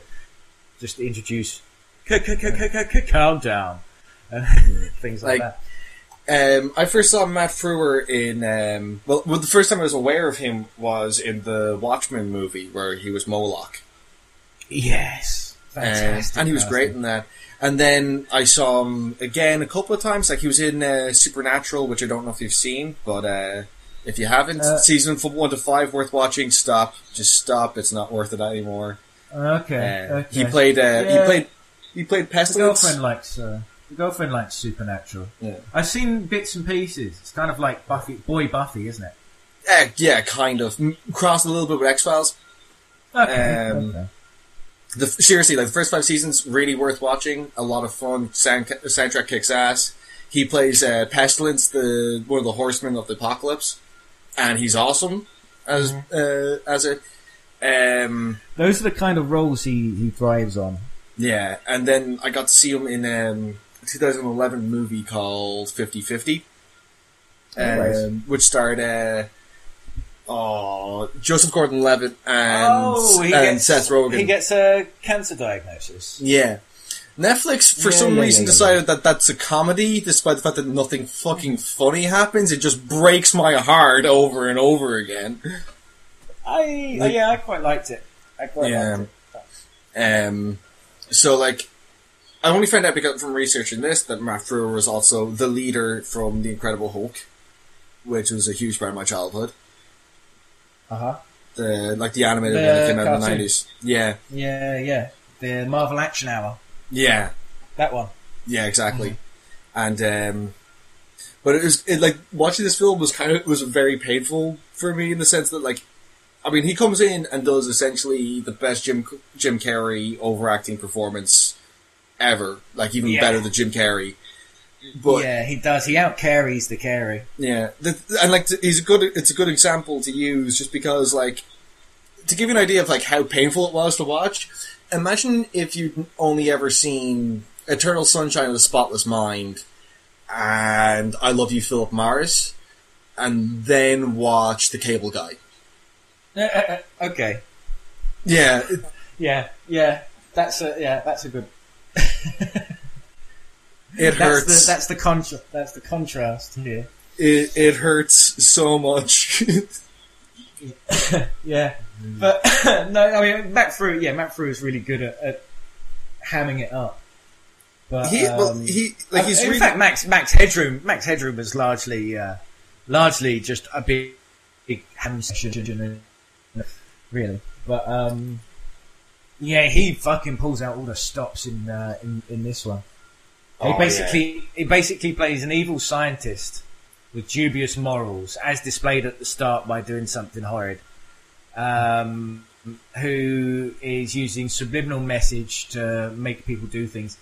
just introduce countdown and things like, Like- that. Um, I first saw Matt Frewer in um, well, well, the first time I was aware of him was in the Watchmen movie where he was Moloch. Yes, Uh, fantastic. and he was great in that. And then I saw him again a couple of times. Like he was in uh, Supernatural, which I don't know if you've seen, but uh, if you haven't, Uh, season from one to five worth watching. Stop, just stop. It's not worth it anymore. Okay. Uh, okay. He played. Uh, He played. He played Pestilence. girlfriend likes. Uh, The girlfriend likes Supernatural. Yeah. I've seen bits and pieces. It's kind of like Buffy, boy Buffy, isn't it? Eh, yeah, kind of. Crossed a little bit with X Files. Okay. Um, okay. The seriously, like the first five seasons, really worth watching. A lot of fun. Sound, soundtrack kicks ass. He plays uh, Pestilence, the one of the Horsemen of the Apocalypse, and he's awesome as uh, as it. Um, Those are the kind of roles he, he thrives on. yeah, and then I got to see him in um, a 2011 movie called 50-50, Nice. um, which starred uh, oh, Joseph Gordon-Levitt and, oh, and gets Seth Rogen. He gets a cancer diagnosis. Yeah. Netflix, for Yeah, some yeah, reason, yeah, yeah. decided that that's a comedy, despite the fact that nothing fucking funny happens. It just breaks my heart over and over again. I Like- yeah, I quite liked it. I quite Yeah. liked it. Um, so, like, I only found out because from researching this that Matt Frewer was also the leader from The Incredible Hulk, which was a huge part of my childhood. Uh huh. The like the animated The one that came out in the nineties. Yeah, Yeah, yeah. The Marvel Action Hour. yeah, That one. Yeah, exactly. And um, but it was it, like watching this film was kind of was very painful for me in the sense that like, I mean, he comes in and does essentially the best Jim Jim Carrey overacting performance ever, like even Yeah. better than Jim Carrey. But yeah, he does. He out carries the carry. yeah, the, and like he's a good. It's a good example to use just because like to give you an idea of like how painful it was to watch. Imagine if you'd only ever seen Eternal Sunshine of the Spotless Mind and I Love You, Philip Morris, and then watch The Cable Guy. Uh, uh, uh, okay. Yeah, Yeah, yeah. That's a yeah. That's a good. it That's hurts. the that's the contra- That's the contrast here. it, it hurts so much. Yeah, but no, I mean Matt Frew. Yeah, Matt Frew is really good at, at hamming it up. But he, well, um, he like he's in really fact, Max Max Headroom Max Headroom was largely uh, largely just a big, big ham session, really. But um, yeah, he fucking pulls out all the stops in uh, in in this one. He Oh, basically he basically plays an evil scientist with dubious morals, as displayed at the start by doing something horrid. Um, who is using subliminal message to make people do things.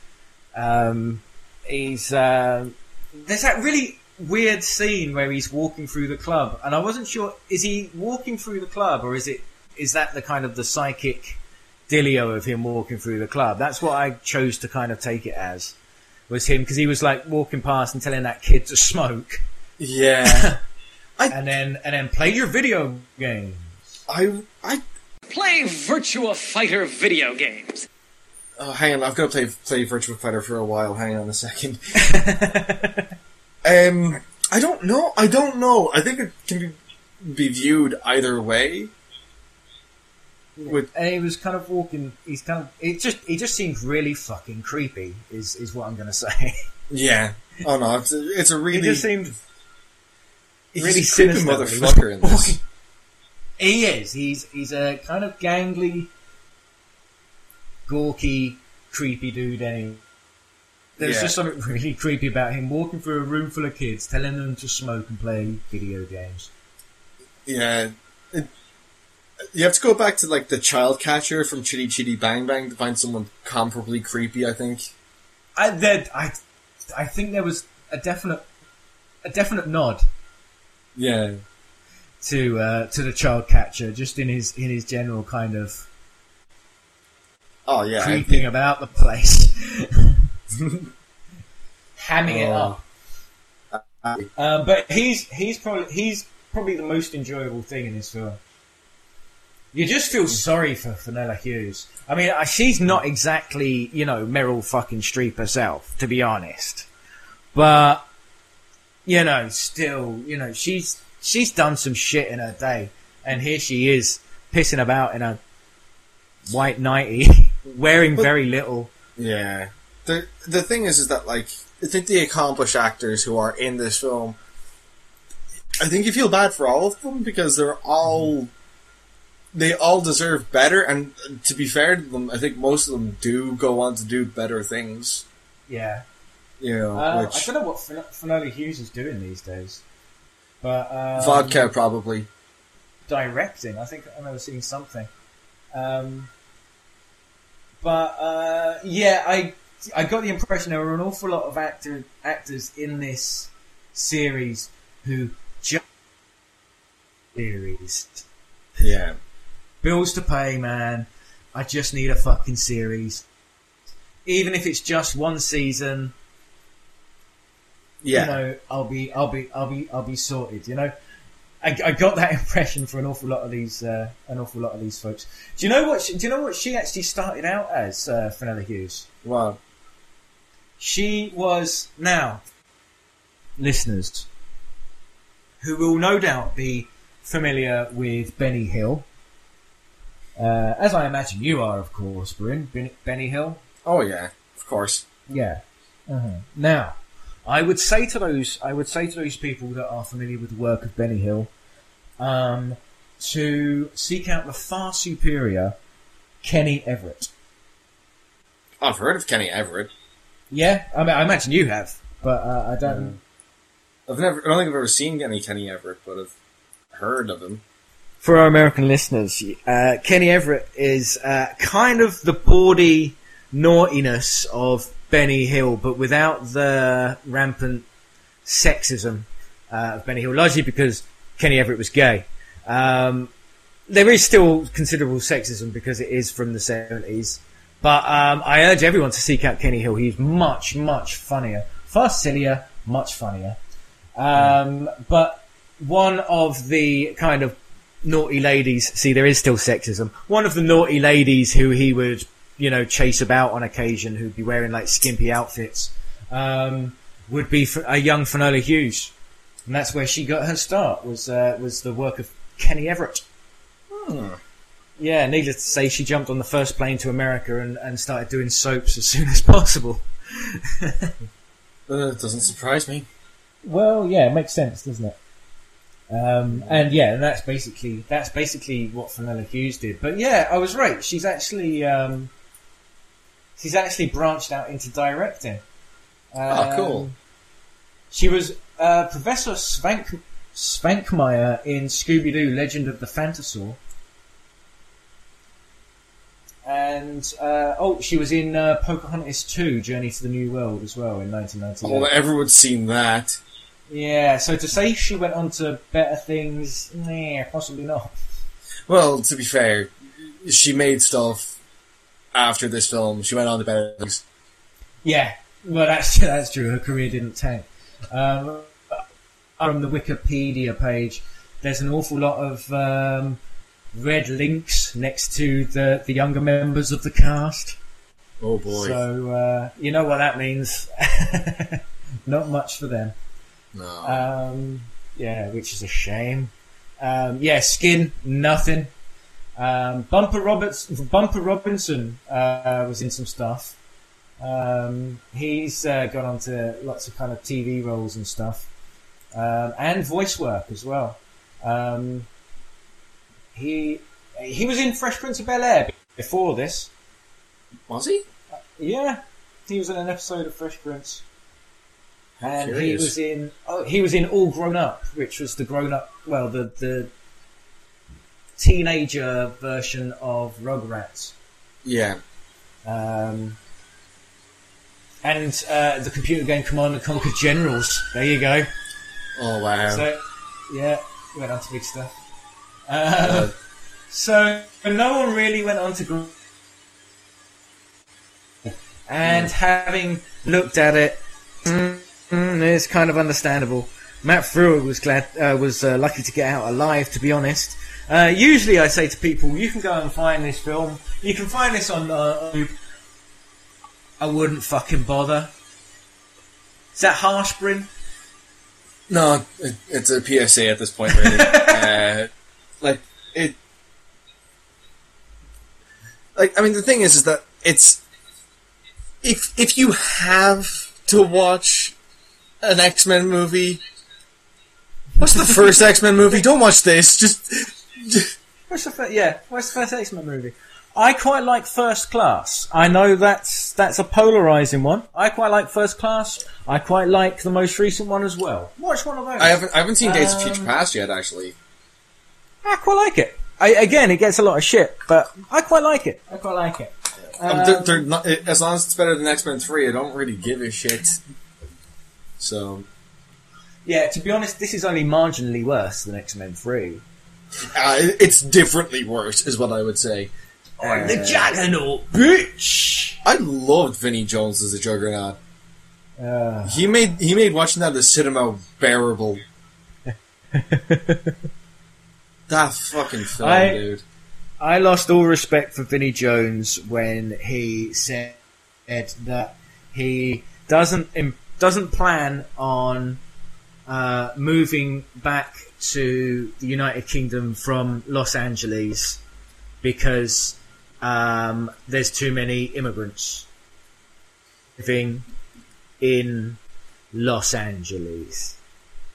Um, he's uh, there's that really weird scene where he's walking through the club, and I wasn't sure is he walking through the club or is it is that the kind of the psychic dealio of him walking through the club? That's what I chose to kind of take it as was him because he was like walking past and telling that kid to smoke, yeah. and then and then play your video games. I I Play Virtua Fighter video games. Oh, hang on, I've got to play play Virtua Fighter for a while. Hang on a second. um, I don't know. I don't know. I think it can be, be viewed either way. With and he was kind of walking. He's kind of. It just. He just seems really fucking creepy. Is is what I'm going to say. yeah. Oh no, it's a, it's a he really just seemed really sinister. motherfucker in this. He is. He's he's a kind of gangly, gawky, creepy dude. Anyway, there's Yeah. just something really creepy about him walking through a room full of kids, telling them to smoke and play video games. Yeah. It, you have to go back to like the child catcher from Chitty Chitty Bang Bang to find someone comparably creepy. I think. I there, I I think there was a definite a definite nod Yeah. to uh, to the child catcher, just in his in his general kind of Oh yeah. I creeping think- about the place, hamming it Oh. up. Um, but he's he's probably he's probably the most enjoyable thing in this film. You just feel sorry for Finola Hughes. I mean, uh, she's not exactly you know Meryl fucking Streep herself, to be honest. But you know, still, you know, she's she's done some shit in her day, and here she is pissing about in a white nightie, wearing very little. Yeah. The the thing is, is that like I think the accomplished actors who are in this film, I think you feel bad for all of them because they're all they all deserve better. And to be fair to them, I think most of them do go on to do better things. Yeah, You know, Uh, which I don't know what Fin- Finola Hughes is doing these days, but um, vodka probably. directing. I think I remember seeing something. Um, but uh, yeah, I I got the impression there were an awful lot of actor actors in this series who just series Yeah. Bills to pay, man. I just need a fucking series, even if it's just one season. Yeah. you know, I'll be, I'll be, I'll be, I'll be sorted. You know, I, I got that impression for an awful lot of these, uh, an awful lot of these folks. Do you know what? She, do you know what she actually started out as, uh, Finola Hughes? Wow. She was now, listeners, who will no doubt be familiar with Benny Hill, uh, as I imagine you are, of course, Brin. Ben, Benny Hill. Oh yeah, of course. Yeah. uh Now, I would say to those, I would say to those people that are familiar with the work of Benny Hill, um, to seek out the far superior Kenny Everett. I've heard of Kenny Everett. Yeah, I, mean, I imagine you have, but uh, I don't. I've never. I don't think I've ever seen any Kenny Everett, but I've heard of him. For our American listeners, uh, Kenny Everett is uh, kind of the bawdy naughtiness of Benny Hill, but without the rampant sexism uh, of Benny Hill, largely because Kenny Everett was gay. Um, there is still considerable sexism because it is from the 70s. But um, I urge everyone to seek out Kenny Hill. He's much, much funnier. Far sillier, much funnier. Um, But one of the kind of naughty ladies, see, there is still sexism. One of the naughty ladies who he would, you know, chase about on occasion, who'd be wearing like skimpy outfits, um, would be a young Finola Hughes. And that's where she got her start, was, uh, was the work of Kenny Everett. Yeah, needless to say, she jumped on the first plane to America and, and started doing soaps as soon as possible. Uh, doesn't surprise me. Well, yeah, it makes sense, doesn't it? Um, and yeah, and that's basically that's basically what Finola Hughes did. But yeah, I was right. She's actually um, she's actually branched out into directing. Oh, cool. Um, She was uh, Professor Svank Svankmeyer in Scooby Doo: Legend of the Phantosaur. And uh, oh, she was in uh, Pocahontas 2: Journey to the New World as well in 1998. Well, everyone's seen that. Yeah, so to say she went on to better things, nah, possibly not. Well, to be fair, she made stuff after this film. She went on to better things. Yeah, well, that's that's true. Her career didn't tank. Um, from the Wikipedia page, there's an awful lot of um, red links next to the the younger members of the cast. Oh boy. So uh, you know what that means. not much for them. No. Um, yeah, which is a shame. Um, yeah, Skin, nothing. Um, Bumper Roberts, Bumper Robinson uh, was in some stuff. Um, he's uh, gone on to lots of kind of TV roles and stuff, um, and voice work as well. Um, he he was in Fresh Prince of Bel Air before this. Was he? Yeah, he was in an episode of Fresh Prince. And he was in oh he was in All Grown Up, which was the grown up well the the teenager version of Rugrats. Yeah. Um, and uh, the computer game Command and Conquer Generals. There you go. Oh wow. So yeah, went on to big stuff. Uh, so no one really went on to. Gr- and having looked at it, mm, mm, it's kind of understandable. Matt Frewer was glad uh, was uh, lucky to get out alive. To be honest, uh, usually I say to people, you can go and find this film. You can find this on uh, I wouldn't fucking bother. Is that harsh, Brin? No, it, it's a PSA at this point, really. uh, like it. Like I mean, the thing is, is that it's if if you have to watch an X Men movie, what's the first X Men movie? Don't watch this. Just, just What's the first, yeah? What's the first X Men movie? I quite like First Class. I know that's that's a polarizing one. I quite like First Class. I quite like the most recent one as well. Watch one of those. I haven't I haven't seen Days of Um, Future Past yet. Actually, I quite like it. I, again, it gets a lot of shit, but I quite like it. I quite like it. Um, they're, they're not, as long as it's better than X Men Three, I don't really give a shit. So Yeah, to be honest, this is only marginally worse than X Men Three. uh, it's differently worse, is what I would say. I'm the Juggernaut, bitch. I loved Vinnie Jones as a Juggernaut. Uh, He made he made watching that the cinema bearable. that fucking film, I- dude. I lost all respect for Vinnie Jones when he said that he doesn't im- doesn't plan on uh, moving back to the United Kingdom from Los Angeles because um, there's too many immigrants living in Los Angeles.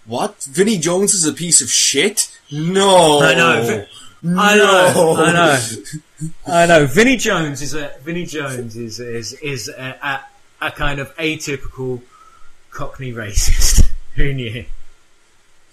What? Vinnie Jones is a piece of shit? No. I know. No. I know, I know, I know. Vinnie Jones is a Vinnie Jones is is is a, a, a kind of atypical Cockney racist. Who knew? Who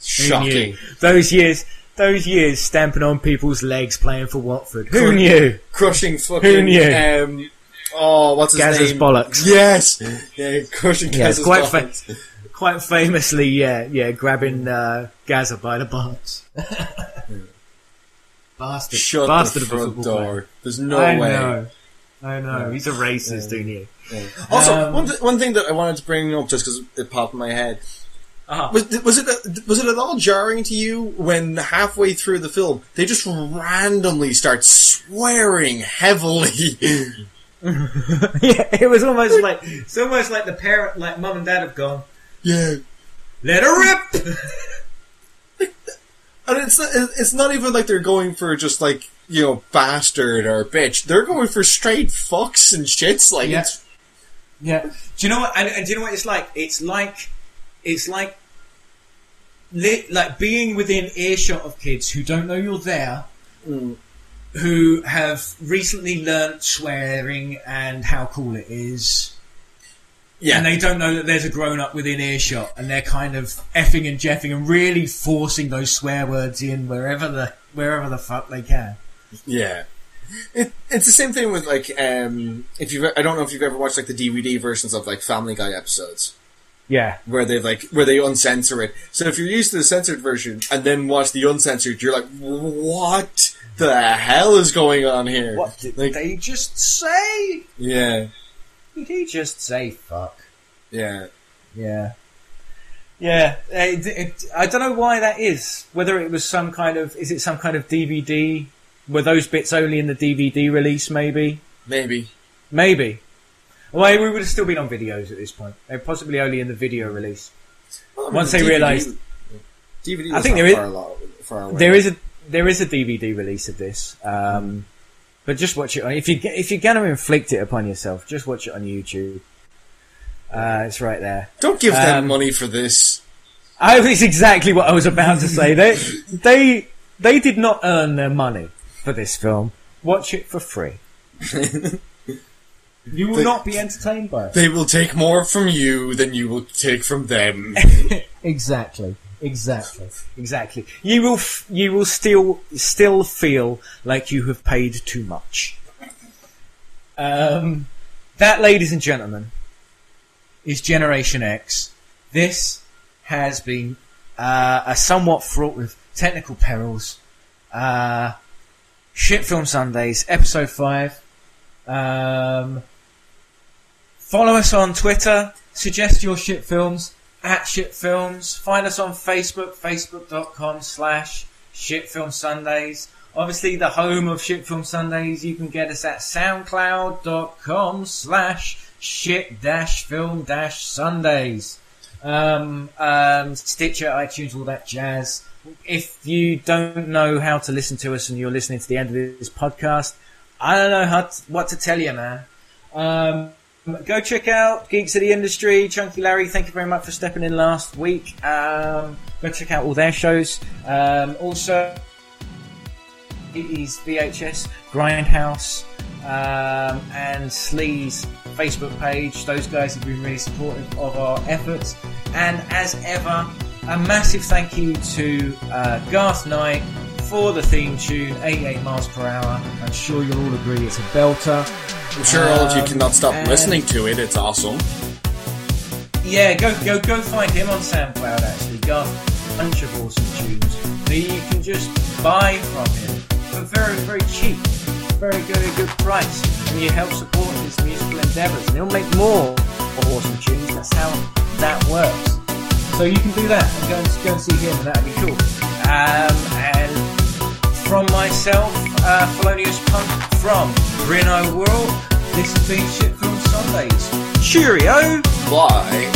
Shocking. knew? Those years, those years stamping on people's legs, playing for Watford. Who Cr- knew? Crushing fucking. Who knew? Um, oh, what's his Gaz's name? bollocks. Yes. Yeah, crushing Yeah, Gaz's quite fa- Quite famously, yeah, yeah, grabbing uh, Gazza by the bollocks. Bastard, Shut bastard the front football player. door. There's no I way. know. I know. He's a racist, don't you? Also, Um, one, th- one thing that I wanted to bring up just because it popped in my head Uh-huh. was was it was it at all jarring to you when halfway through the film they just randomly start swearing heavily? yeah, it was almost like it's almost like the parent, like mum and dad have gone. yeah, Let her rip. and it's not, it's not even like they're going for just like you know bastard or bitch. They're going for straight fucks and shits. Like Yeah. it's Yeah. Do you know what? And, and do you know what it's like? It's like, it's like, li- like being within earshot of kids who don't know you're there, hmm. who have recently learnt swearing and how cool it is. yeah. And they don't know that there's a grown up within earshot, and they're kind of effing and jeffing and really forcing those swear words in wherever the wherever the fuck they can. Yeah. It, it's the same thing with like um if you I don't know if you've ever watched like the DVD versions of like Family Guy episodes Yeah. where they like where they uncensor it. So if you're used to the censored version and then watch the uncensored, you're like, what the hell is going on here? What did Like, they just say? yeah, Did he just say fuck? yeah. Yeah. Yeah, it, it, I don't know why that is. Whether it was some kind of, is it some kind of DVD? Were those bits only in the DVD release? Maybe, Maybe. maybe. Well, we would have still been on videos at this point. They're possibly only in the video release. Well, I mean, Once they DVD realised- DVD. I think there is- lot, far away. There is a there is a DVD release of this, um, but just watch it. on- If you if you're going to inflict it upon yourself, just watch it on YouTube. Uh, it's right there. Don't give them um, money for this. I was exactly what I was about to say. They they they did not earn their money for this film. Watch it for free. you will They- not be entertained by it. They will take more from you than you will take from them. Exactly. Exactly. Exactly. You will f- you will still still feel like you have paid too much. Um, that, ladies and gentlemen, is Generation X. This has been uh, a somewhat fraught with technical perils. Uh, Shit Film Sundays, episode five. Um, follow us on Twitter. Suggest your shit films at Shit Films. Find us on Facebook, facebook.com slash Shit Film Sundays. Obviously, the home of Shit Film Sundays. You can get us at soundcloud.com slash shit dash film dash Sundays. Um, um, Stitcher, iTunes, all that jazz. If you don't know how to listen to us and you're listening to the end of this podcast, I don't know what to tell you, man. Um, go check out Geeks of the Industry, Chunky Larry. Thank you very much for stepping in last week. Um, go check out all their shows. Um, also, 80s VHS, Grindhouse, um, and Slee's Facebook page. Those guys have been really supportive of our efforts. And as ever, a massive thank you to uh, Garth Knight for the theme tune, 88 miles per hour. I'm sure you'll all agree it's a belter. I'm sure all of you Um, cannot stop listening to it. It's awesome. Yeah, go go go find him on SoundCloud. Actually, Garth, a bunch of awesome tunes that you can just buy from him for very very cheap, very very good price, and you help support his musical endeavours. And he'll make more awesome tunes. That's how that works. So you can do that and go and go and see him, and that'd be cool. Um, and from myself, uh, Felonious Punk from Reno World. This has been Shit Film Sundays. Cheerio! Bye.